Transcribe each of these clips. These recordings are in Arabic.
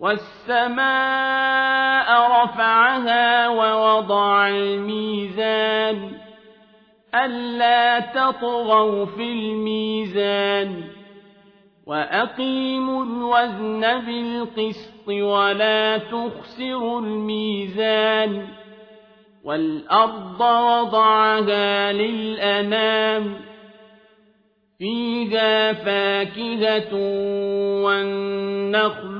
والسماء رفعها ووضع الميزان ألا تطغوا في الميزان وأقيموا الوزن بالقسط ولا تخسروا الميزان والأرض وضعها للأنام فيها فاكهة والنخل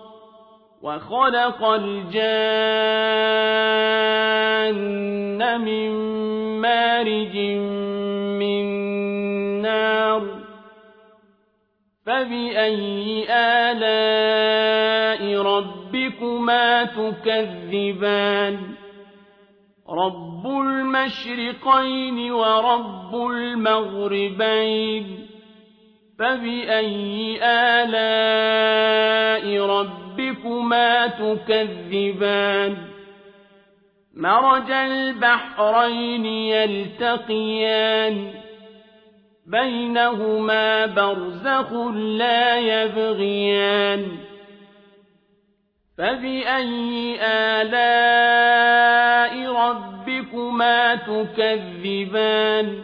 وخلق الجان من مارج من نار فبأي آلاء ربكما تكذبان؟ رب المشرقين ورب المغربين فبأي آلاء ربكما تكذبان مرج البحرين يلتقيان بينهما برزخ لا يبغيان فبأي آلاء ربكما تكذبان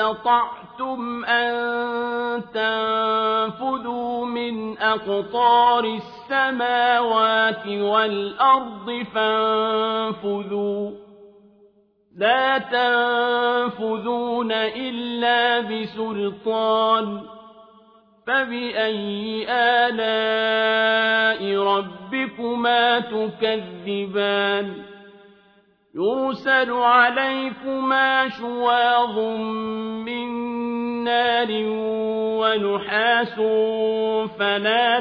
استطعتم أن تنفذوا من أقطار السماوات والأرض فانفذوا. لا تنفذون إلا بسلطان. فبأي آلاء ربكما تكذبان؟ يرسل عليكما شواظ من نار ونحاس فلا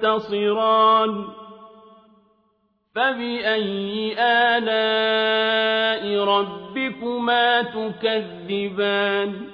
تنتصران فبأي آلاء ربكما تكذبان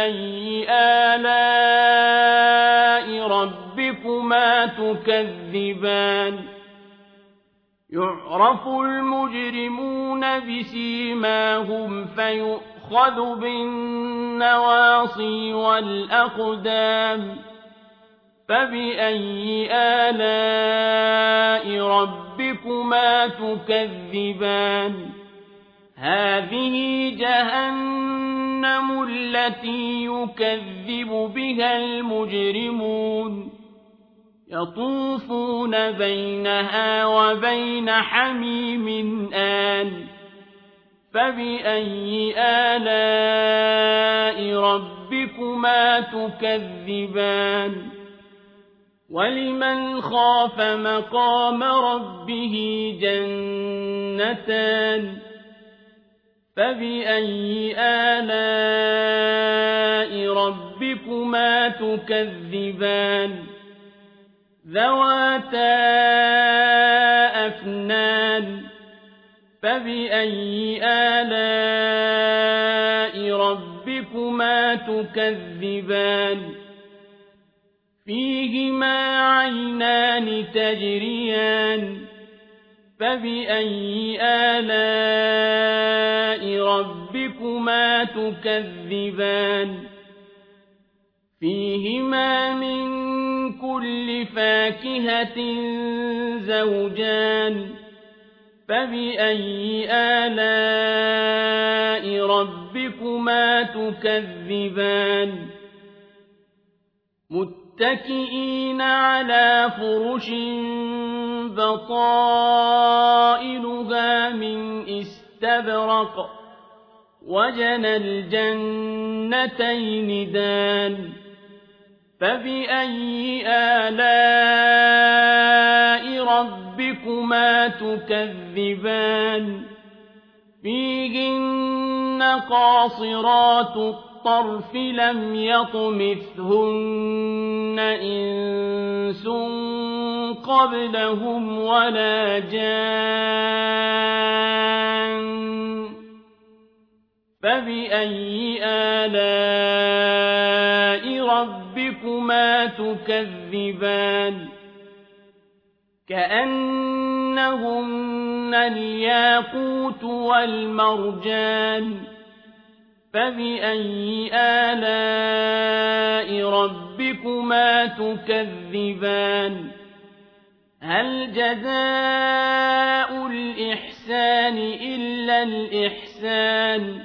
فبأي آلاء ربكما تكذبان يعرف المجرمون بسيماهم فيؤخذ بالنواصي والأقدام فبأي آلاء ربكما تكذبان هذه جهنم التي يكذب بها المجرمون. يطوفون بينها وبين حميم آن فبأي آلاء ربكما تكذبان؟ ولمن خاف مقام ربه جنتان؟ فبأي آلاء ربكما تكذبان ذواتا أفنان فبأي آلاء ربكما تكذبان فيهما عينان تجريان فبأي آلاء ربكما تكذبان فيهما من كل فاكهة زوجان فبأي آلاء ربكما تكذبان متكئين على فرش بطائلها من استبرق وجنى الجنتين دان فبأي آلاء ربكما تكذبان فيهن قاصرات الطرف لم يطمثهن إنس قبلهم ولا جان فبأي آلاء ربكما تكذبان كأنهن الياقوت والمرجان فبأي آلاء ربكما تكذبان هل جزاء الإحسان إلا الإحسان